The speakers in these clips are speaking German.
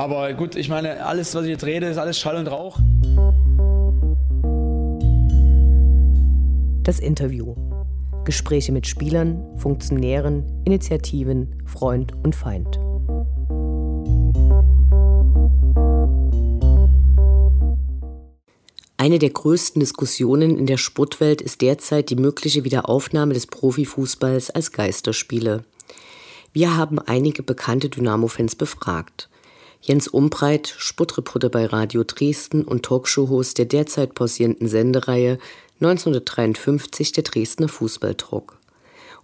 Aber gut, ich meine, alles, was ich jetzt rede, ist alles Schall und Rauch. Das Interview. Gespräche mit Spielern, Funktionären, Initiativen, Freund und Feind. Eine der größten Diskussionen in der Sportwelt ist derzeit die mögliche Wiederaufnahme des Profifußballs als Geisterspiele. Wir haben einige bekannte Dynamo-Fans befragt. Jens Umbreit, Sportreporter bei Radio Dresden und Talkshow-Host der derzeit pausierenden Sendereihe 1953 der Dresdner Fußballdruck.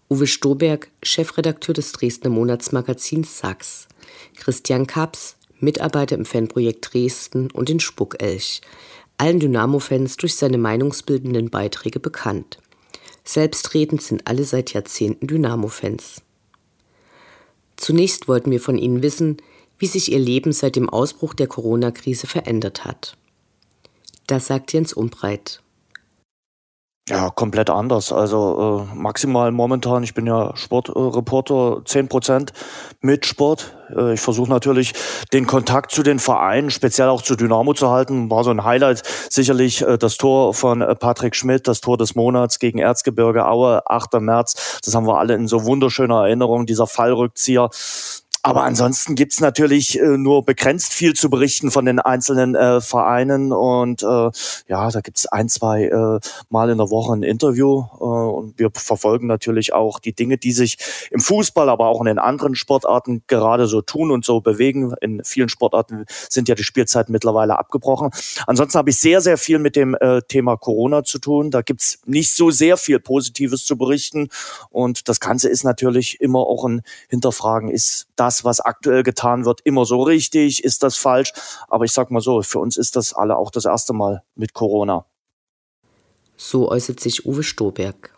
Uwe Stoberg, Chefredakteur des Dresdner Monatsmagazins Sachs. Christian Kaps, Mitarbeiter im Fanprojekt Dresden und in Spuckelch allen Dynamo-Fans durch seine meinungsbildenden Beiträge bekannt. Selbstredend sind alle seit Jahrzehnten Dynamo-Fans. Zunächst wollten wir von ihnen wissen, wie sich ihr Leben seit dem Ausbruch der Corona-Krise verändert hat. Das sagt Jens Umbreit. Ja, komplett anders. Also äh, maximal momentan, ich bin ja Sportreporter, zehn Prozent mit Sport. Äh, ich versuche natürlich den Kontakt zu den Vereinen, speziell auch zu Dynamo zu halten. War so ein Highlight sicherlich äh, das Tor von äh, Patrick Schmidt, das Tor des Monats gegen Erzgebirge Aue, 8. März. Das haben wir alle in so wunderschöner Erinnerung, dieser Fallrückzieher. Aber ansonsten gibt's natürlich äh, nur begrenzt viel zu berichten von den einzelnen äh, Vereinen. Und äh, ja, da gibt's ein, zwei äh, Mal in der Woche ein Interview. Äh, und wir verfolgen natürlich auch die Dinge, die sich im Fußball, aber auch in den anderen Sportarten gerade so tun und so bewegen. In vielen Sportarten sind ja die Spielzeiten mittlerweile abgebrochen. Ansonsten habe ich sehr, sehr viel mit dem äh, Thema Corona zu tun. Da gibt's nicht so sehr viel Positives zu berichten. Und das Ganze ist natürlich immer auch ein Hinterfragen. Ist das das, was aktuell getan wird, immer so richtig? Ist das falsch? Aber ich sag mal so, für uns ist das alle auch das erste Mal mit Corona. So äußert sich Uwe Stoberg.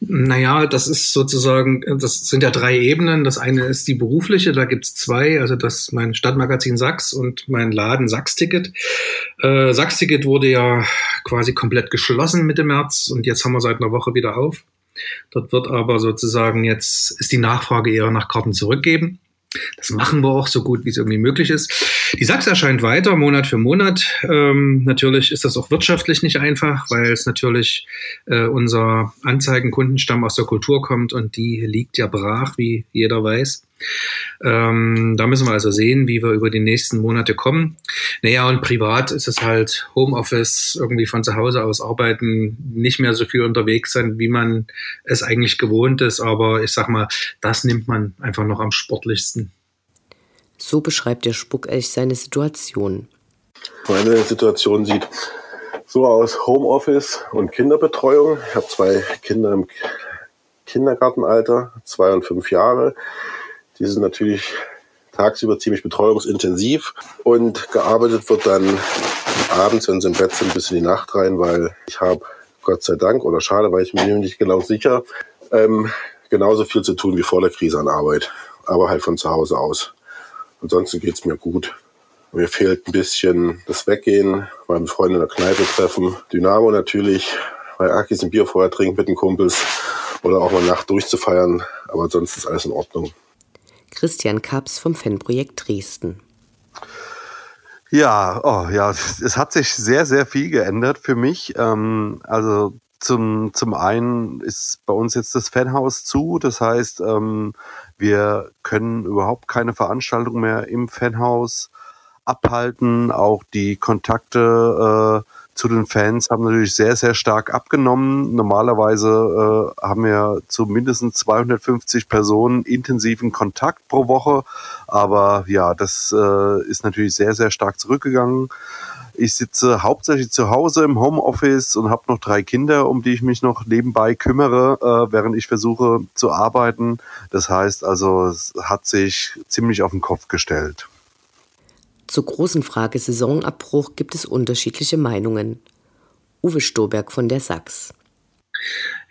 Naja, das ist sozusagen, das sind ja drei Ebenen. Das eine ist die berufliche, da gibt's zwei, also das mein Stadtmagazin Sachs und mein Laden Sachs-Ticket. Äh, Sachs-Ticket wurde ja quasi komplett geschlossen Mitte März und jetzt haben wir seit einer Woche wieder auf. Dort wird aber sozusagen jetzt ist die Nachfrage eher nach Karten zurückgeben. Das machen wir auch so gut, wie es irgendwie möglich ist. Die Sachs erscheint weiter, Monat für Monat. Ähm, natürlich ist das auch wirtschaftlich nicht einfach, weil es natürlich äh, unser Anzeigenkundenstamm aus der Kultur kommt und die liegt ja brach, wie jeder weiß. Ähm, da müssen wir also sehen, wie wir über die nächsten Monate kommen. Naja, und privat ist es halt Homeoffice, irgendwie von zu Hause aus arbeiten, nicht mehr so viel unterwegs sein, wie man es eigentlich gewohnt ist. Aber ich sag mal, das nimmt man einfach noch am sportlichsten. So beschreibt der Spuckelch seine Situation. Meine Situation sieht so aus: Homeoffice und Kinderbetreuung. Ich habe zwei Kinder im Kindergartenalter, zwei und fünf Jahre. Die sind natürlich tagsüber ziemlich betreuungsintensiv und gearbeitet wird dann abends, wenn sie im Bett sind, bis in die Nacht rein, weil ich habe Gott sei Dank oder schade, weil ich mir nicht genau sicher, ähm, genauso viel zu tun wie vor der Krise an Arbeit, aber halt von zu Hause aus. Ansonsten geht's mir gut. Mir fehlt ein bisschen das Weggehen, meine Freunde in der Kneipe treffen, Dynamo natürlich, bei Akis ein Bier vorher trinken mit den Kumpels oder auch mal Nacht durchzufeiern, aber ansonsten ist alles in Ordnung. Christian Kaps vom Fanprojekt Dresden. Ja, oh, ja, es hat sich sehr, sehr viel geändert für mich. Ähm, also zum, zum einen ist bei uns jetzt das Fanhaus zu. Das heißt, ähm, wir können überhaupt keine Veranstaltung mehr im Fanhaus abhalten. Auch die Kontakte äh, zu den Fans haben natürlich sehr, sehr stark abgenommen. Normalerweise äh, haben wir zu mindestens 250 Personen intensiven Kontakt pro Woche. Aber ja, das äh, ist natürlich sehr, sehr stark zurückgegangen. Ich sitze hauptsächlich zu Hause im Homeoffice und habe noch drei Kinder, um die ich mich noch nebenbei kümmere, äh, während ich versuche zu arbeiten. Das heißt also, es hat sich ziemlich auf den Kopf gestellt. Zur großen Frage Saisonabbruch gibt es unterschiedliche Meinungen. Uwe Stoberg von der Sachs.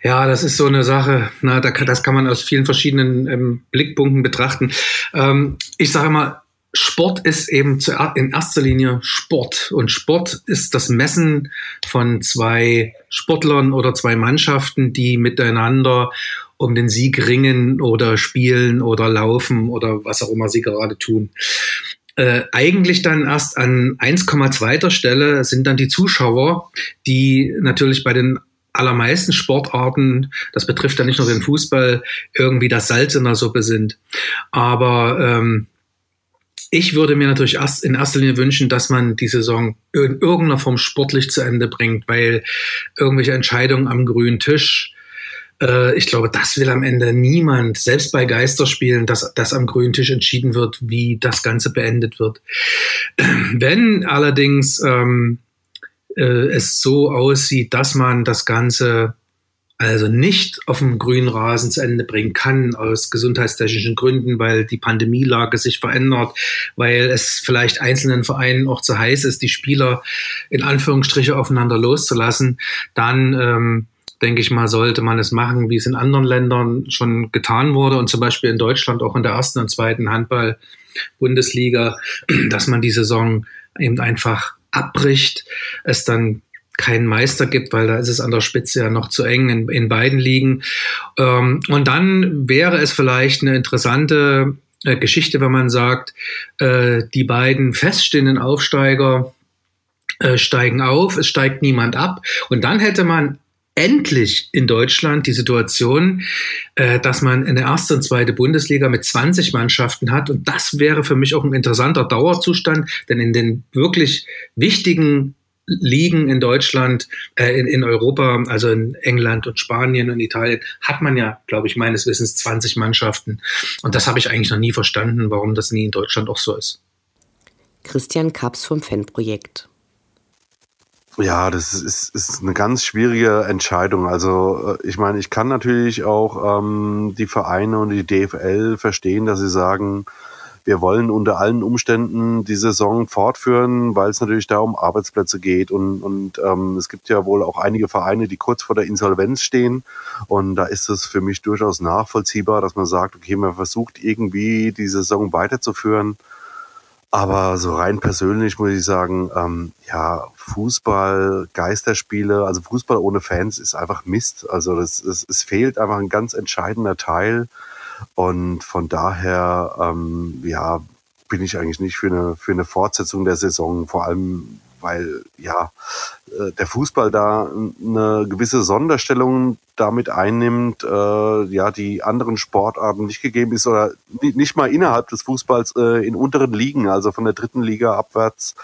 Ja, das ist so eine Sache, na, da kann, das kann man aus vielen verschiedenen ähm, Blickpunkten betrachten. Ähm, ich sage immer, Sport ist eben zu, in erster Linie Sport. Und Sport ist das Messen von zwei Sportlern oder zwei Mannschaften, die miteinander um den Sieg ringen oder spielen oder laufen oder was auch immer sie gerade tun. Äh, eigentlich dann erst an 1,2. Stelle sind dann die Zuschauer, die natürlich bei den allermeisten Sportarten, das betrifft ja nicht nur den Fußball, irgendwie das Salz in der Suppe sind. Aber ähm, ich würde mir natürlich erst in erster Linie wünschen, dass man die Saison in irgendeiner Form sportlich zu Ende bringt, weil irgendwelche Entscheidungen am grünen Tisch, äh, ich glaube, das will am Ende niemand, selbst bei Geisterspielen, dass das am grünen Tisch entschieden wird, wie das Ganze beendet wird. Wenn allerdings ähm, äh, es so aussieht, dass man das Ganze also nicht auf dem grünen Rasen zu Ende bringen kann aus gesundheitstechnischen Gründen, weil die Pandemielage sich verändert, weil es vielleicht einzelnen Vereinen auch zu heiß ist, die Spieler in Anführungsstriche aufeinander loszulassen, dann ähm, denke ich mal, sollte man es machen, wie es in anderen Ländern schon getan wurde und zum Beispiel in Deutschland auch in der ersten und zweiten Handball-Bundesliga, dass man die Saison eben einfach abbricht, es dann keinen Meister gibt, weil da ist es an der Spitze ja noch zu eng in, in beiden Ligen. Ähm, und dann wäre es vielleicht eine interessante äh, Geschichte, wenn man sagt, äh, die beiden feststehenden Aufsteiger äh, steigen auf, es steigt niemand ab. Und dann hätte man endlich in Deutschland die Situation, äh, dass man eine erste und zweite Bundesliga mit 20 Mannschaften hat. Und das wäre für mich auch ein interessanter Dauerzustand, denn in den wirklich wichtigen Ligen in Deutschland, äh, in, in Europa, also in England und Spanien und Italien, hat man ja, glaube ich, meines Wissens 20 Mannschaften. Und das habe ich eigentlich noch nie verstanden, warum das nie in Deutschland auch so ist. Christian Kaps vom Fanprojekt. Ja, das ist, ist eine ganz schwierige Entscheidung. Also äh, ich meine, ich kann natürlich auch ähm, die Vereine und die DFL verstehen, dass sie sagen, wir wollen unter allen Umständen die Saison fortführen, weil es natürlich da um Arbeitsplätze geht. Und, und ähm, es gibt ja wohl auch einige Vereine, die kurz vor der Insolvenz stehen. Und da ist es für mich durchaus nachvollziehbar, dass man sagt, okay, man versucht irgendwie die Saison weiterzuführen. Aber so rein persönlich muss ich sagen, ähm, ja, Fußball, Geisterspiele, also Fußball ohne Fans ist einfach Mist. Also das, es, es fehlt einfach ein ganz entscheidender Teil. Und von daher, ähm, ja, bin ich eigentlich nicht für eine, für eine Fortsetzung der Saison, vor allem weil ja äh, der Fußball da eine gewisse Sonderstellung damit einnimmt, äh, ja, die anderen Sportarten nicht gegeben ist oder nicht mal innerhalb des Fußballs äh, in unteren Ligen, also von der dritten Liga abwärts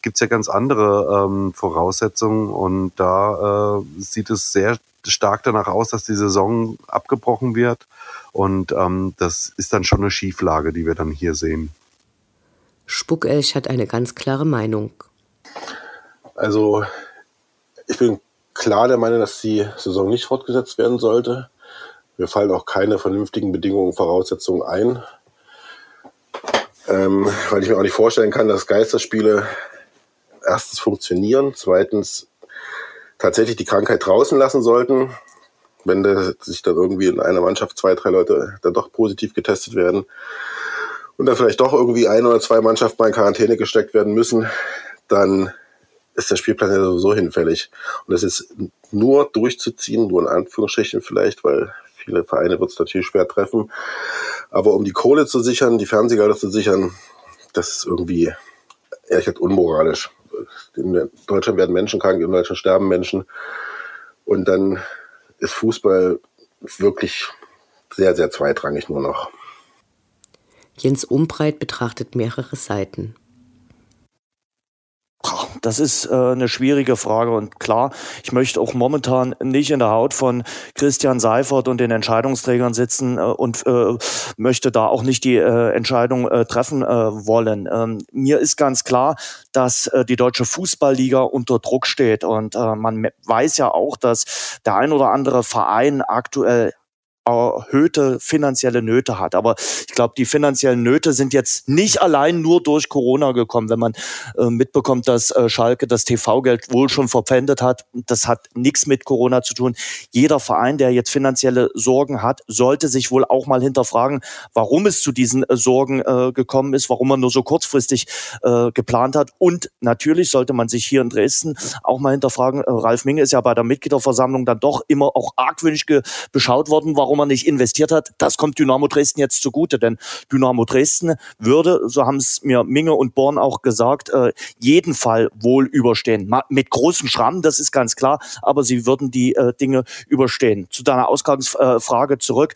gibt's ja ganz andere ähm, Voraussetzungen und da äh, sieht es sehr stark danach aus, dass die Saison abgebrochen wird und ähm, das ist dann schon eine Schieflage, die wir dann hier sehen. Spuckelch hat eine ganz klare Meinung. Also ich bin klar der Meinung, dass die Saison nicht fortgesetzt werden sollte. Mir fallen auch keine vernünftigen Bedingungen, Voraussetzungen ein. Ähm, weil ich mir auch nicht vorstellen kann, dass Geisterspiele erstens funktionieren, zweitens tatsächlich die Krankheit draußen lassen sollten, wenn da sich dann irgendwie in einer Mannschaft zwei, drei Leute dann doch positiv getestet werden und dann vielleicht doch irgendwie ein oder zwei Mannschaften mal in Quarantäne gesteckt werden müssen, dann ist der Spielplan ja sowieso hinfällig. Und es ist nur durchzuziehen, nur in Anführungsstrichen vielleicht, weil viele Vereine wird es natürlich schwer treffen. Aber um die Kohle zu sichern, die Fernsehgelder zu sichern, das ist irgendwie ehrlich gesagt unmoralisch. In Deutschland werden Menschen krank, in Deutschland sterben Menschen. Und dann ist Fußball wirklich sehr, sehr zweitrangig nur noch. Jens Umbreit betrachtet mehrere Seiten. Das ist äh, eine schwierige Frage und klar, ich möchte auch momentan nicht in der Haut von Christian Seifert und den Entscheidungsträgern sitzen äh, und äh, möchte da auch nicht die äh, Entscheidung äh, treffen äh, wollen. Ähm, mir ist ganz klar, dass äh, die deutsche Fußballliga unter Druck steht und äh, man weiß ja auch, dass der ein oder andere Verein aktuell erhöhte finanzielle Nöte hat. Aber ich glaube, die finanziellen Nöte sind jetzt nicht allein nur durch Corona gekommen. Wenn man äh, mitbekommt, dass äh, Schalke das TV-Geld wohl schon verpfändet hat, das hat nichts mit Corona zu tun. Jeder Verein, der jetzt finanzielle Sorgen hat, sollte sich wohl auch mal hinterfragen, warum es zu diesen äh, Sorgen äh, gekommen ist, warum man nur so kurzfristig äh, geplant hat. Und natürlich sollte man sich hier in Dresden auch mal hinterfragen, äh, Ralf Minge ist ja bei der Mitgliederversammlung dann doch immer auch argwöhnisch beschaut worden, warum warum er nicht investiert hat, das kommt Dynamo Dresden jetzt zugute, denn Dynamo Dresden würde, so haben es mir Minge und Born auch gesagt, äh, jeden Fall wohl überstehen. Mit großen Schrammen, das ist ganz klar, aber sie würden die äh, Dinge überstehen. Zu deiner Ausgangsfrage zurück.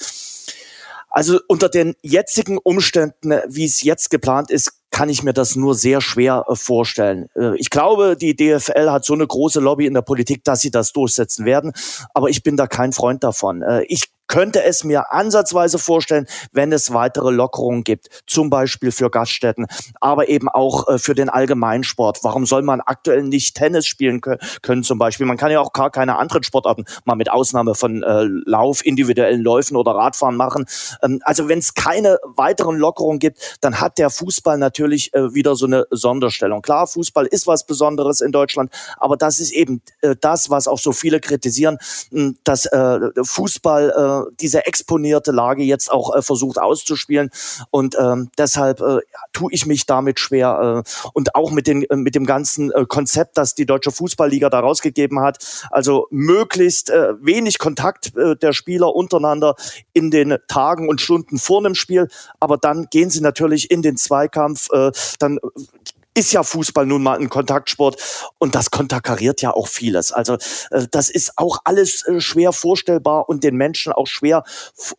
Also unter den jetzigen Umständen, wie es jetzt geplant ist, kann ich mir das nur sehr schwer äh, vorstellen. Äh, ich glaube, die DFL hat so eine große Lobby in der Politik, dass sie das durchsetzen werden. Aber ich bin da kein Freund davon. Äh, ich könnte es mir ansatzweise vorstellen, wenn es weitere Lockerungen gibt, zum Beispiel für Gaststätten, aber eben auch äh, für den Allgemeinsport. Warum soll man aktuell nicht Tennis spielen können zum Beispiel? Man kann ja auch gar keine anderen Sportarten, mal mit Ausnahme von äh, Lauf, individuellen Läufen oder Radfahren machen. Ähm, also wenn es keine weiteren Lockerungen gibt, dann hat der Fußball natürlich äh, wieder so eine Sonderstellung. Klar, Fußball ist was Besonderes in Deutschland, aber das ist eben äh, das, was auch so viele kritisieren, dass äh, Fußball äh, diese exponierte Lage jetzt auch äh, versucht auszuspielen. Und ähm, deshalb äh, tue ich mich damit schwer. Äh, und auch mit, den, äh, mit dem ganzen äh, Konzept, das die Deutsche Fußballliga da rausgegeben hat. Also möglichst äh, wenig Kontakt äh, der Spieler untereinander in den Tagen und Stunden vor einem Spiel. Aber dann gehen sie natürlich in den Zweikampf. Äh, dann ist ja Fußball nun mal ein Kontaktsport und das konterkariert ja auch vieles. Also äh, das ist auch alles äh, schwer vorstellbar und den Menschen auch schwer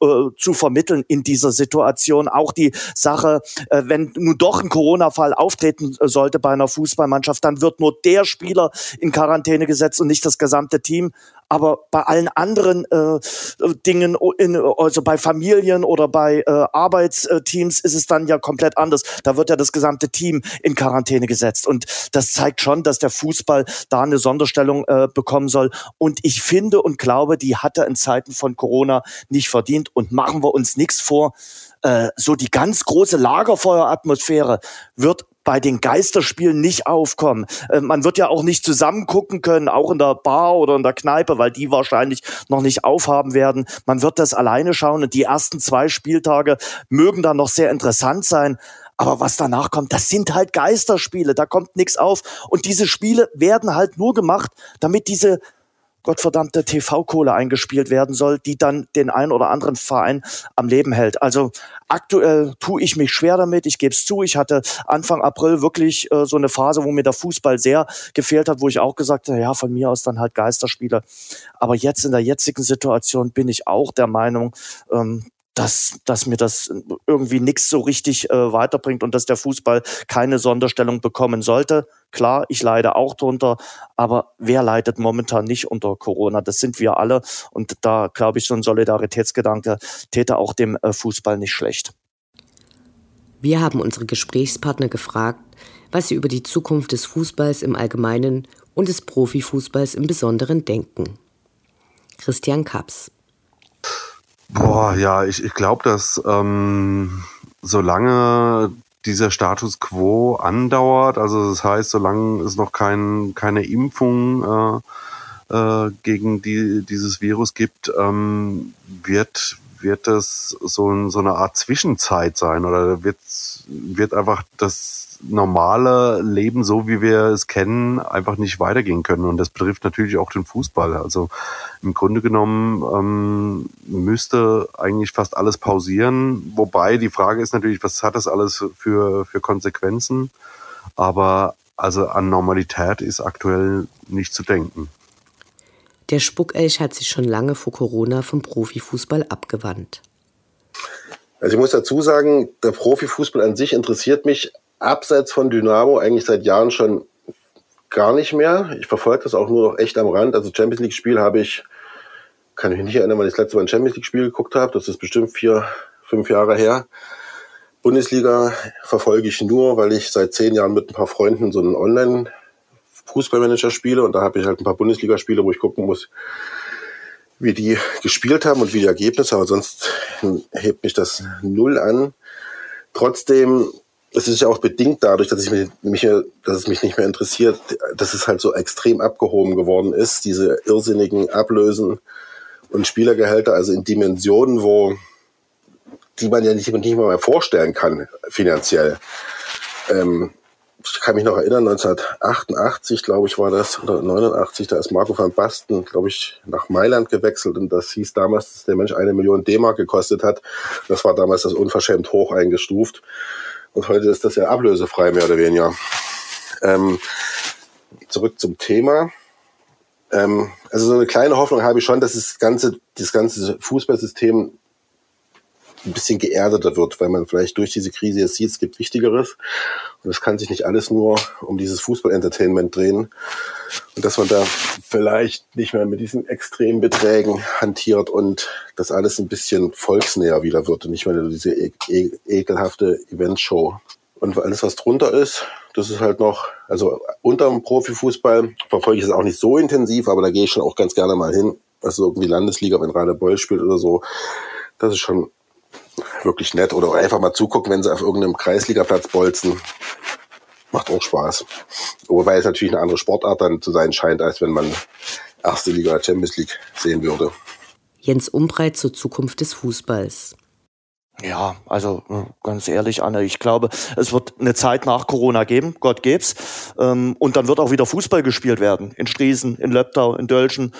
äh, zu vermitteln in dieser Situation. Auch die Sache, wenn nun doch ein Corona-Fall auftreten sollte bei einer Fußballmannschaft, dann wird nur der Spieler in Quarantäne gesetzt und nicht das gesamte Team. Aber bei allen anderen äh, Dingen, in, also bei Familien oder bei äh, Arbeitsteams, ist es dann ja komplett anders. Da wird ja das gesamte Team in Quarantäne gesetzt. Und das zeigt schon, dass der Fußball da eine Sonderstellung äh, bekommen soll. Und ich finde und glaube, die hat er in Zeiten von Corona nicht verdient. Und machen wir uns nichts vor. Äh, so die ganz große Lagerfeueratmosphäre wird bei den Geisterspielen nicht aufkommen. Äh, man wird ja auch nicht zusammen gucken können, auch in der Bar oder in der Kneipe, weil die wahrscheinlich noch nicht aufhaben werden. Man wird das alleine schauen und die ersten zwei Spieltage mögen dann noch sehr interessant sein. Aber was danach kommt, das sind halt Geisterspiele, da kommt nichts auf. Und diese Spiele werden halt nur gemacht, damit diese gottverdammte TV-Kohle eingespielt werden soll, die dann den ein oder anderen Verein am Leben hält. Also aktuell tue ich mich schwer damit. Ich gebe es zu. Ich hatte Anfang April wirklich äh, so eine Phase, wo mir der Fußball sehr gefehlt hat, wo ich auch gesagt habe, ja, von mir aus dann halt Geisterspiele. Aber jetzt in der jetzigen Situation bin ich auch der Meinung, ähm, dass, dass mir das irgendwie nichts so richtig äh, weiterbringt und dass der Fußball keine Sonderstellung bekommen sollte. Klar, ich leide auch drunter, aber wer leidet momentan nicht unter Corona? Das sind wir alle und da glaube ich, so ein Solidaritätsgedanke täte auch dem äh, Fußball nicht schlecht. Wir haben unsere Gesprächspartner gefragt, was sie über die Zukunft des Fußballs im Allgemeinen und des Profifußballs im Besonderen denken. Christian Kaps. Boah, ja, ich, ich glaube, dass ähm, solange dieser Status quo andauert, also das heißt, solange es noch kein, keine Impfung äh, äh, gegen die, dieses Virus gibt, ähm, wird, wird das so, so eine Art Zwischenzeit sein oder wird, wird einfach das normale Leben, so wie wir es kennen, einfach nicht weitergehen können. Und das betrifft natürlich auch den Fußball. Also im Grunde genommen ähm, müsste eigentlich fast alles pausieren. Wobei die Frage ist natürlich, was hat das alles für, für Konsequenzen? Aber also an Normalität ist aktuell nicht zu denken. Der Spuckelch hat sich schon lange vor Corona vom Profifußball abgewandt. Also ich muss dazu sagen, der Profifußball an sich interessiert mich abseits von Dynamo eigentlich seit Jahren schon gar nicht mehr. Ich verfolge das auch nur noch echt am Rand. Also Champions League Spiel habe ich, kann ich mich nicht erinnern, wann ich das letzte Mal ein Champions League Spiel geguckt habe. Das ist bestimmt vier, fünf Jahre her. Bundesliga verfolge ich nur, weil ich seit zehn Jahren mit ein paar Freunden so einen Online Fußballmanager spiele und da habe ich halt ein paar Bundesligaspiele, wo ich gucken muss, wie die gespielt haben und wie die Ergebnisse, aber sonst hebt mich das null an. Trotzdem es ist ja auch bedingt dadurch, dass, ich mich, mich, dass es mich nicht mehr interessiert, dass es halt so extrem abgehoben geworden ist, diese irrsinnigen Ablösen und Spielergehälter, also in Dimensionen, wo die man ja nicht, nicht mal mehr vorstellen kann, finanziell. Ähm, ich kann mich noch erinnern, 1988, glaube ich, war das, oder 89, da ist Marco van Basten, glaube ich, nach Mailand gewechselt und das hieß damals, dass der Mensch eine Million D-Mark gekostet hat. Das war damals das unverschämt hoch eingestuft. Und heute ist das ja ablösefrei, mehr oder weniger. Ähm, zurück zum Thema. Ähm, also so eine kleine Hoffnung habe ich schon, dass das ganze, das ganze Fußballsystem ein bisschen geerdeter wird, weil man vielleicht durch diese Krise jetzt sieht, es gibt Wichtigeres. Und es kann sich nicht alles nur um dieses Fußball-Entertainment drehen. Und dass man da vielleicht nicht mehr mit diesen extremen Beträgen hantiert und das alles ein bisschen volksnäher wieder wird und nicht mehr diese e e ekelhafte Eventshow. Und alles, was drunter ist, das ist halt noch, also unter dem Profifußball verfolge ich es auch nicht so intensiv, aber da gehe ich schon auch ganz gerne mal hin. Also irgendwie Landesliga, wenn Rainer Beul spielt oder so. Das ist schon wirklich nett. Oder einfach mal zugucken, wenn sie auf irgendeinem Kreisligaplatz bolzen. Macht auch Spaß. Wobei es natürlich eine andere Sportart dann zu sein scheint, als wenn man erste Liga oder Champions League sehen würde. Jens Umbreit zur Zukunft des Fußballs. Ja, also äh, ganz ehrlich, Anne, ich glaube, es wird eine Zeit nach Corona geben, Gott geb's. Ähm, und dann wird auch wieder Fußball gespielt werden. In Striesen, in Löbtau, in Dölschen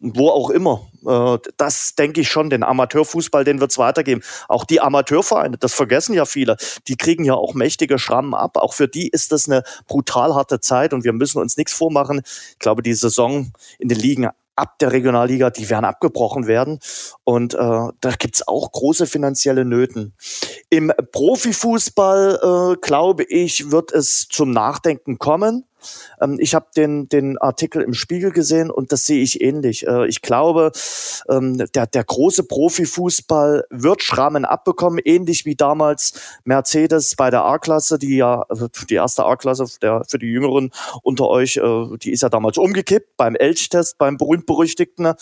wo auch immer. Äh, das denke ich schon, den Amateurfußball, den wird es weitergeben. Auch die Amateurvereine, das vergessen ja viele, die kriegen ja auch mächtige Schrammen ab. Auch für die ist das eine brutal harte Zeit und wir müssen uns nichts vormachen. Ich glaube, die Saison in den Ligen ab der Regionalliga, die werden abgebrochen werden. Und äh, da gibt's auch große finanzielle Nöten. Im Profifußball, äh, glaube ich, wird es zum Nachdenken kommen. Ähm, ich habe den, den Artikel im Spiegel gesehen und das sehe ich ähnlich. Äh, ich glaube, ähm, der, der große Profifußball wird Schrammen abbekommen, ähnlich wie damals Mercedes bei der A-Klasse, die ja, also die erste A-Klasse für die Jüngeren unter euch, äh, die ist ja damals umgekippt beim Elch-Test, beim berühmt-berüchtigten.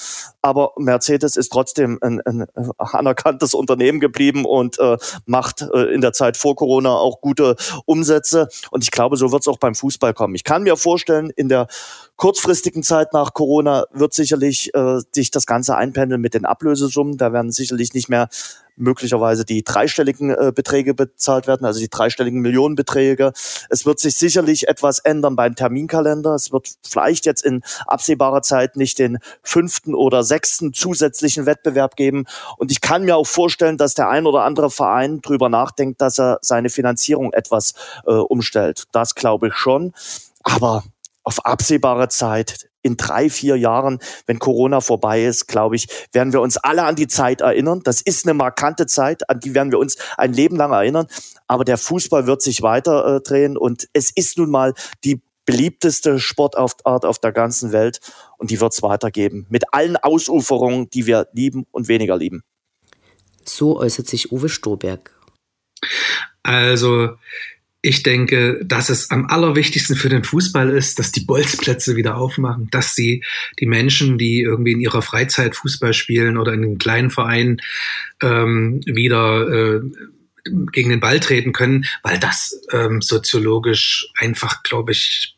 Aber Mercedes ist trotzdem ein, ein anerkanntes Unternehmen geblieben und äh, macht äh, in der Zeit vor Corona auch gute Umsätze. Und ich glaube, so wird es auch beim Fußball kommen. Ich kann mir vorstellen, in der kurzfristigen Zeit nach Corona wird sicherlich äh, sich das Ganze einpendeln mit den Ablösesummen. Da werden sicherlich nicht mehr möglicherweise die dreistelligen äh, Beträge bezahlt werden, also die dreistelligen Millionenbeträge. Es wird sich sicherlich etwas ändern beim Terminkalender. Es wird vielleicht jetzt in absehbarer Zeit nicht den fünften oder sechsten zusätzlichen Wettbewerb geben. Und ich kann mir auch vorstellen, dass der ein oder andere Verein drüber nachdenkt, dass er seine Finanzierung etwas äh, umstellt. Das glaube ich schon. Aber auf absehbare Zeit, in drei, vier Jahren, wenn Corona vorbei ist, glaube ich, werden wir uns alle an die Zeit erinnern. Das ist eine markante Zeit, an die werden wir uns ein Leben lang erinnern. Aber der Fußball wird sich weiter äh, drehen und es ist nun mal die beliebteste Sportart auf der ganzen Welt und die wird es weitergeben. Mit allen Ausuferungen, die wir lieben und weniger lieben. So äußert sich Uwe Stoberg. Also ich denke, dass es am allerwichtigsten für den Fußball ist, dass die Bolzplätze wieder aufmachen, dass sie die Menschen, die irgendwie in ihrer Freizeit Fußball spielen oder in den kleinen Vereinen ähm, wieder äh, gegen den Ball treten können, weil das ähm, soziologisch einfach, glaube ich,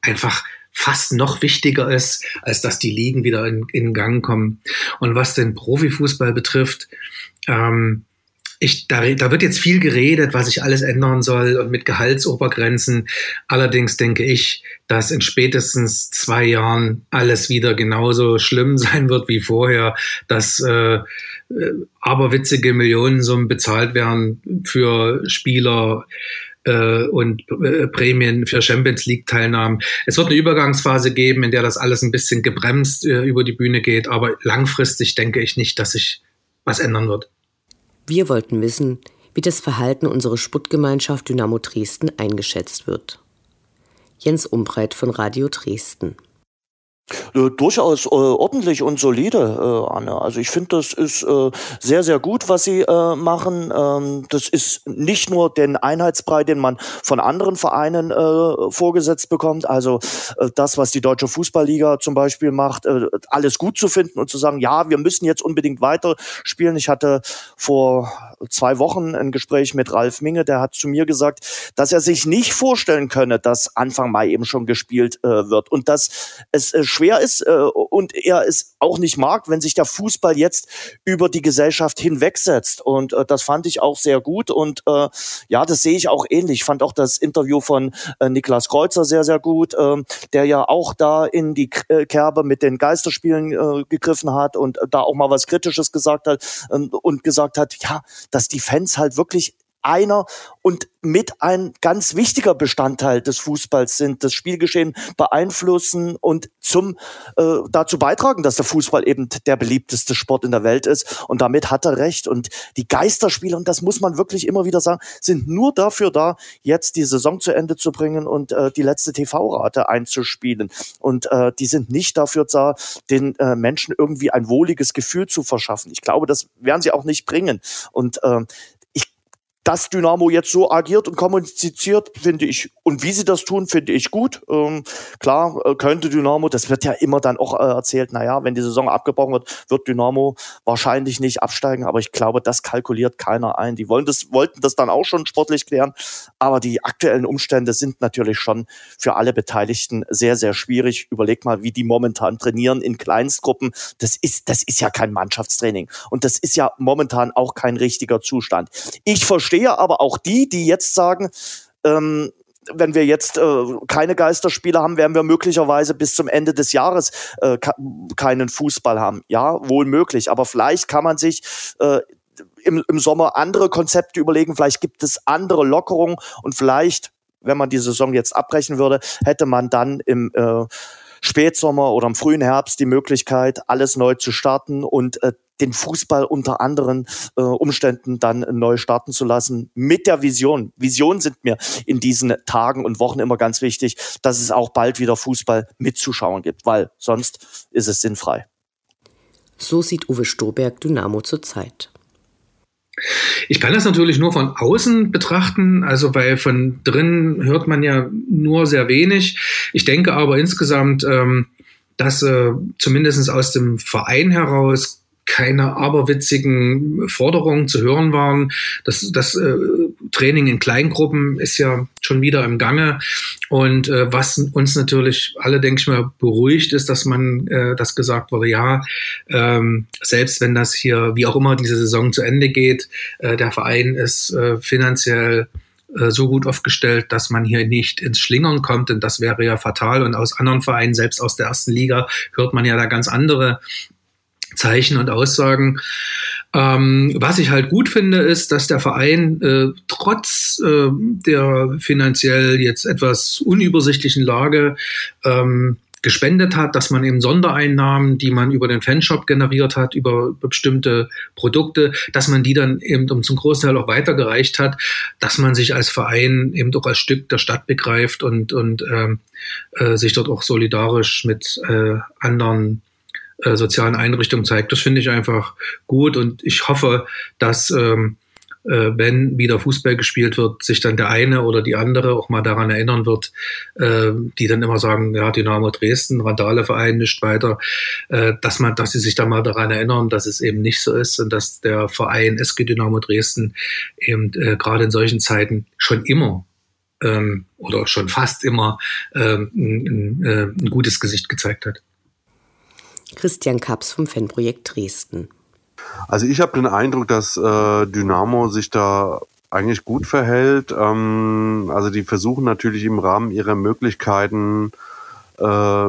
einfach fast noch wichtiger ist, als dass die Ligen wieder in, in Gang kommen. Und was den Profifußball betrifft, ähm, ich, da, da wird jetzt viel geredet, was sich alles ändern soll und mit Gehaltsobergrenzen. Allerdings denke ich, dass in spätestens zwei Jahren alles wieder genauso schlimm sein wird wie vorher, dass äh, äh aberwitzige Millionensummen bezahlt werden für Spieler äh, und äh, Prämien für Champions League Teilnahmen. Es wird eine Übergangsphase geben, in der das alles ein bisschen gebremst über die Bühne geht, aber langfristig denke ich nicht, dass sich was ändern wird. Wir wollten wissen, wie das Verhalten unserer Sputtgemeinschaft Dynamo Dresden eingeschätzt wird. Jens Umbreit von Radio Dresden. Äh, durchaus äh, ordentlich und solide, äh, Anne. Also ich finde, das ist äh, sehr, sehr gut, was sie äh, machen. Ähm, das ist nicht nur den Einheitsbrei, den man von anderen Vereinen äh, vorgesetzt bekommt. Also äh, das, was die Deutsche Fußballliga zum Beispiel macht, äh, alles gut zu finden und zu sagen, ja, wir müssen jetzt unbedingt weiterspielen. Ich hatte vor zwei Wochen ein Gespräch mit Ralf Minge, der hat zu mir gesagt, dass er sich nicht vorstellen könne, dass Anfang Mai eben schon gespielt äh, wird und dass es äh, schwer ist äh, und er es auch nicht mag, wenn sich der Fußball jetzt über die Gesellschaft hinwegsetzt. Und äh, das fand ich auch sehr gut. Und äh, ja, das sehe ich auch ähnlich. Ich fand auch das Interview von äh, Niklas Kreuzer sehr, sehr gut, äh, der ja auch da in die äh, Kerbe mit den Geisterspielen äh, gegriffen hat und da auch mal was Kritisches gesagt hat äh, und gesagt hat, ja, dass die Fans halt wirklich einer und mit ein ganz wichtiger Bestandteil des Fußballs sind, das Spielgeschehen beeinflussen und zum äh, dazu beitragen, dass der Fußball eben der beliebteste Sport in der Welt ist. Und damit hat er recht. Und die Geisterspiele, und das muss man wirklich immer wieder sagen, sind nur dafür da, jetzt die Saison zu Ende zu bringen und äh, die letzte TV-Rate einzuspielen. Und äh, die sind nicht dafür da, den äh, Menschen irgendwie ein wohliges Gefühl zu verschaffen. Ich glaube, das werden sie auch nicht bringen. Und äh, dass Dynamo jetzt so agiert und kommuniziert, finde ich, und wie sie das tun, finde ich gut. Ähm, klar, äh, könnte Dynamo, das wird ja immer dann auch äh, erzählt, naja, wenn die Saison abgebrochen wird, wird Dynamo wahrscheinlich nicht absteigen, aber ich glaube, das kalkuliert keiner ein. Die wollen das, wollten das dann auch schon sportlich klären, aber die aktuellen Umstände sind natürlich schon für alle Beteiligten sehr, sehr schwierig. Überleg mal, wie die momentan trainieren in Kleinstgruppen. Das ist, das ist ja kein Mannschaftstraining und das ist ja momentan auch kein richtiger Zustand. Ich verstehe verstehe aber auch die, die jetzt sagen, ähm, wenn wir jetzt äh, keine Geisterspiele haben, werden wir möglicherweise bis zum Ende des Jahres äh, keinen Fußball haben. Ja, wohl möglich. Aber vielleicht kann man sich äh, im, im Sommer andere Konzepte überlegen. Vielleicht gibt es andere Lockerungen und vielleicht, wenn man die Saison jetzt abbrechen würde, hätte man dann im äh, Spätsommer oder im frühen Herbst die Möglichkeit, alles neu zu starten und äh, den Fußball unter anderen äh, Umständen dann neu starten zu lassen mit der Vision. Visionen sind mir in diesen Tagen und Wochen immer ganz wichtig, dass es auch bald wieder Fußball mit Zuschauern gibt, weil sonst ist es sinnfrei. So sieht Uwe Stoberg Dynamo zurzeit. Ich kann das natürlich nur von außen betrachten, also weil von drin hört man ja nur sehr wenig. Ich denke aber insgesamt, ähm, dass äh, zumindest aus dem Verein heraus keine aberwitzigen Forderungen zu hören waren. Das, das äh, Training in Kleingruppen ist ja schon wieder im Gange. Und äh, was uns natürlich alle, denke ich mal, beruhigt ist, dass man äh, das gesagt wurde, ja, ähm, selbst wenn das hier, wie auch immer diese Saison zu Ende geht, äh, der Verein ist äh, finanziell äh, so gut aufgestellt, dass man hier nicht ins Schlingern kommt, denn das wäre ja fatal. Und aus anderen Vereinen, selbst aus der ersten Liga, hört man ja da ganz andere Zeichen und Aussagen. Ähm, was ich halt gut finde, ist, dass der Verein äh, trotz äh, der finanziell jetzt etwas unübersichtlichen Lage ähm, gespendet hat, dass man eben Sondereinnahmen, die man über den Fanshop generiert hat, über bestimmte Produkte, dass man die dann eben zum Großteil auch weitergereicht hat, dass man sich als Verein eben doch als Stück der Stadt begreift und, und ähm, äh, sich dort auch solidarisch mit äh, anderen äh, sozialen Einrichtungen zeigt. Das finde ich einfach gut und ich hoffe, dass ähm, äh, wenn wieder Fußball gespielt wird, sich dann der eine oder die andere auch mal daran erinnern wird, äh, die dann immer sagen, ja, Dynamo Dresden, Randale-Verein, nicht weiter, äh, dass man, dass sie sich da mal daran erinnern, dass es eben nicht so ist und dass der Verein SG Dynamo Dresden eben äh, gerade in solchen Zeiten schon immer ähm, oder schon fast immer ähm, ein, ein, äh, ein gutes Gesicht gezeigt hat. Christian Kaps vom Fanprojekt Dresden. Also ich habe den Eindruck, dass äh, Dynamo sich da eigentlich gut verhält. Ähm, also die versuchen natürlich im Rahmen ihrer Möglichkeiten äh,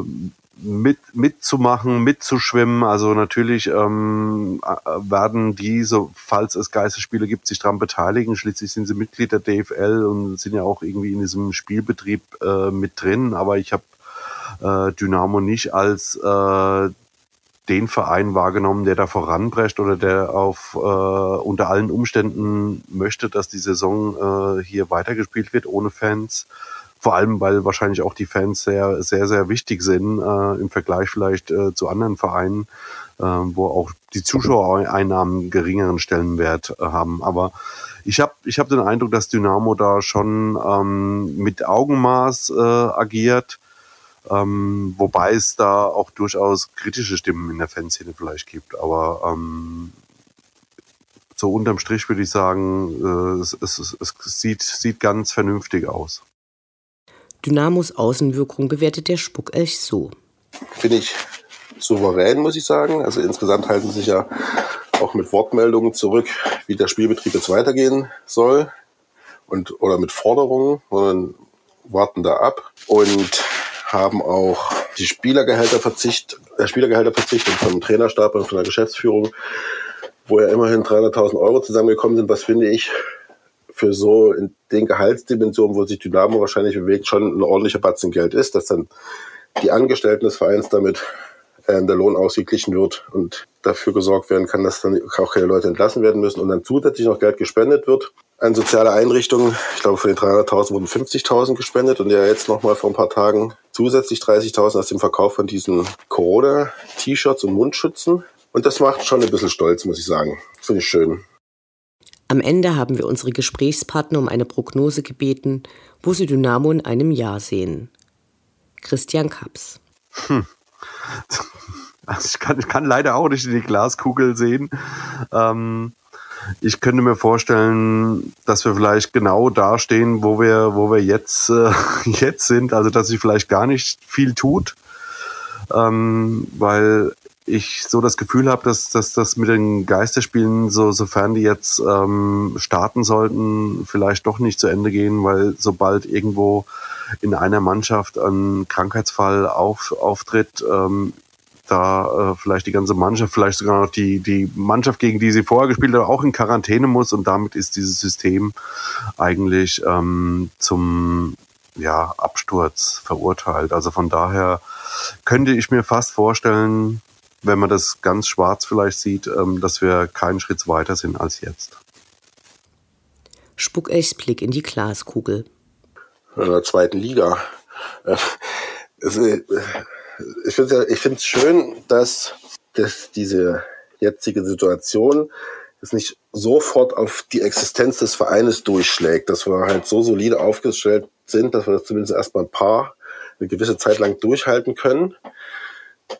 mit, mitzumachen, mitzuschwimmen. Also natürlich ähm, werden die, so, falls es Geisterspiele gibt, sich daran beteiligen. Schließlich sind sie Mitglied der DFL und sind ja auch irgendwie in diesem Spielbetrieb äh, mit drin. Aber ich habe äh, Dynamo nicht als äh, den Verein wahrgenommen, der da voranprescht oder der auf äh, unter allen Umständen möchte, dass die Saison äh, hier weitergespielt wird ohne Fans. Vor allem, weil wahrscheinlich auch die Fans sehr, sehr, sehr wichtig sind äh, im Vergleich vielleicht äh, zu anderen Vereinen, äh, wo auch die Zuschauereinnahmen geringeren Stellenwert haben. Aber ich habe ich hab den Eindruck, dass Dynamo da schon ähm, mit Augenmaß äh, agiert ähm, wobei es da auch durchaus kritische Stimmen in der Fanszene vielleicht gibt. Aber ähm, so unterm Strich würde ich sagen, äh, es, es, es sieht, sieht ganz vernünftig aus. Dynamos Außenwirkung bewertet der Spuckelch so. finde ich souverän, muss ich sagen. Also insgesamt halten sie sich ja auch mit Wortmeldungen zurück, wie der Spielbetrieb jetzt weitergehen soll und oder mit Forderungen, sondern warten da ab und haben auch die Spielergehälterverzicht, der Spielergehälterverzicht vom Trainerstab und von der Geschäftsführung, wo ja immerhin 300.000 Euro zusammengekommen sind, was finde ich für so in den Gehaltsdimensionen, wo sich Dynamo wahrscheinlich bewegt, schon ein ordentlicher Batzen Geld ist, dass dann die Angestellten des Vereins damit äh, der Lohn ausgeglichen wird und dafür gesorgt werden kann, dass dann auch keine Leute entlassen werden müssen und dann zusätzlich noch Geld gespendet wird an soziale Einrichtungen. Ich glaube, von den 300.000 wurden 50.000 gespendet und ja jetzt nochmal vor ein paar Tagen zusätzlich 30.000 aus dem Verkauf von diesen Corona-T-Shirts und Mundschützen. Und das macht schon ein bisschen stolz, muss ich sagen. Finde ich schön. Am Ende haben wir unsere Gesprächspartner um eine Prognose gebeten, wo sie Dynamo in einem Jahr sehen. Christian Kaps. Hm. Also ich, kann, ich kann leider auch nicht in die Glaskugel sehen. Ähm, ich könnte mir vorstellen, dass wir vielleicht genau da stehen, wo wir, wo wir jetzt, äh, jetzt sind. Also dass sich vielleicht gar nicht viel tut. Ähm, weil ich so das Gefühl habe, dass, dass das mit den Geisterspielen, so, sofern die jetzt ähm, starten sollten, vielleicht doch nicht zu Ende gehen, weil sobald irgendwo in einer Mannschaft ein Krankheitsfall auf, auftritt, ähm, da äh, vielleicht die ganze Mannschaft, vielleicht sogar noch die, die Mannschaft, gegen die sie vorher gespielt hat, auch in Quarantäne muss und damit ist dieses System eigentlich ähm, zum ja, Absturz verurteilt. Also von daher könnte ich mir fast vorstellen, wenn man das ganz schwarz vielleicht sieht, ähm, dass wir keinen Schritt weiter sind als jetzt. Spuckechs Blick in die Glaskugel. In der zweiten Liga. Ich finde es ich schön, dass, dass diese jetzige Situation es nicht sofort auf die Existenz des Vereines durchschlägt, dass wir halt so solide aufgestellt sind, dass wir das zumindest erstmal ein paar eine gewisse Zeit lang durchhalten können.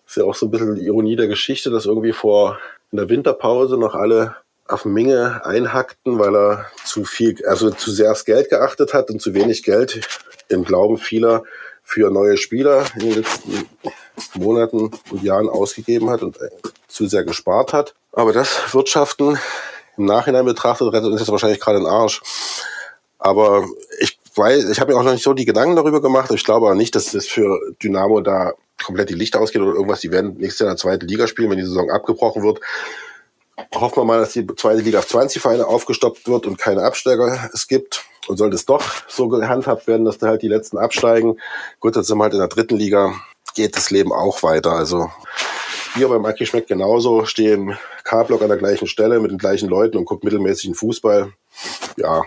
Ist ja auch so ein bisschen die Ironie der Geschichte, dass irgendwie vor in der Winterpause noch alle auf Minge einhackten, weil er zu viel, also zu sehr aufs Geld geachtet hat und zu wenig Geld im Glauben vieler für neue Spieler in den letzten Monaten und Jahren ausgegeben hat und zu sehr gespart hat. Aber das Wirtschaften im Nachhinein betrachtet rettet uns jetzt wahrscheinlich gerade den Arsch. Aber ich weiß, ich habe mir auch noch nicht so die Gedanken darüber gemacht. Ich glaube auch nicht, dass das für Dynamo da komplett die Lichter ausgeht oder irgendwas. Die werden nächstes Jahr in der zweiten Liga spielen, wenn die Saison abgebrochen wird. Hoffen wir mal, dass die zweite Liga auf 20 Vereine aufgestoppt wird und keine Absteiger es gibt. Und sollte es doch so gehandhabt werden, dass da halt die letzten absteigen, gut, jetzt sind wir halt in der dritten Liga, geht das Leben auch weiter. Also hier beim Aki schmeckt genauso, stehe im K-Block an der gleichen Stelle mit den gleichen Leuten und gucke mittelmäßigen Fußball. Ja.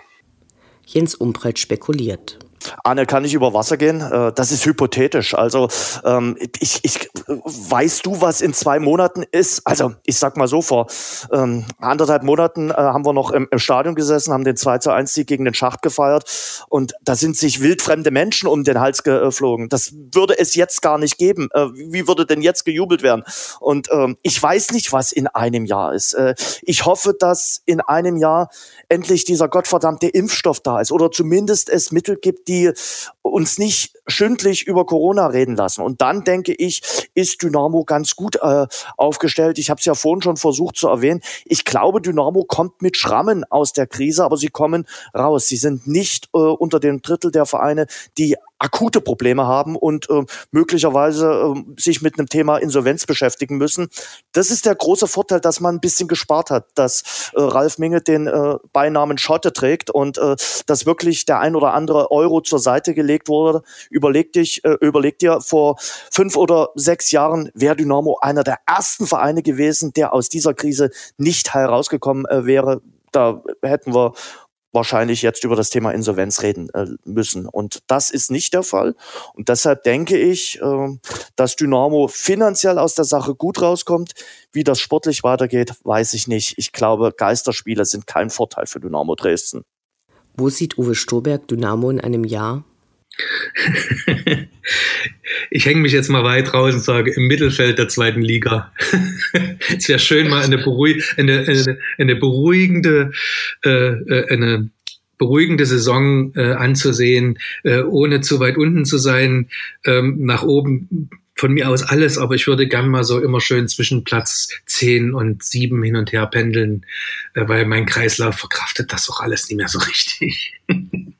Jens Umbreit spekuliert. Anne, kann ich über Wasser gehen? Äh, das ist hypothetisch. Also ähm, ich, ich, weißt du, was in zwei Monaten ist? Also ich sag mal so, vor ähm, anderthalb Monaten äh, haben wir noch im, Stadion gesessen, haben den 2 zu 1 Sieg gegen den Schacht gefeiert und da sind sich wildfremde Menschen um den Hals geflogen. Das würde es jetzt gar nicht geben. Äh, wie würde denn jetzt gejubelt werden? Und ähm, ich weiß nicht, was in einem Jahr ist. Ich hoffe, dass in einem Jahr endlich dieser gottverdammte Impfstoff da ist oder zumindest es Mittel gibt, die uns nicht schündlich über Corona reden lassen. Und dann denke ich, ist Dynamo ganz gut äh, aufgestellt. Ich habe es ja vorhin schon versucht zu erwähnen. Ich glaube, Dynamo kommt mit Schrammen aus der Krise, aber sie kommen raus. Sie sind nicht äh, unter dem Drittel der Vereine, die akute Probleme haben und äh, möglicherweise äh, sich mit einem Thema Insolvenz beschäftigen müssen. Das ist der große Vorteil, dass man ein bisschen gespart hat, dass äh, Ralf Minge den äh, Beinamen Schotte trägt und äh, dass wirklich der ein oder andere Euro zur Seite gelegt wurde. Überleg dich, äh, überleg dir, vor fünf oder sechs Jahren wäre Dynamo einer der ersten Vereine gewesen, der aus dieser Krise nicht herausgekommen äh, wäre. Da hätten wir wahrscheinlich jetzt über das Thema Insolvenz reden äh, müssen. Und das ist nicht der Fall. Und deshalb denke ich, äh, dass Dynamo finanziell aus der Sache gut rauskommt. Wie das sportlich weitergeht, weiß ich nicht. Ich glaube, Geisterspiele sind kein Vorteil für Dynamo Dresden. Wo sieht Uwe Stoberg Dynamo in einem Jahr? ich hänge mich jetzt mal weit raus und sage im Mittelfeld der zweiten Liga. es wäre schön, mal eine, beruhig eine, eine, eine beruhigende, äh, äh, eine beruhigende Saison äh, anzusehen, äh, ohne zu weit unten zu sein, ähm, nach oben von mir aus alles, aber ich würde gern mal so immer schön zwischen Platz 10 und 7 hin und her pendeln, äh, weil mein Kreislauf verkraftet das auch alles nicht mehr so richtig.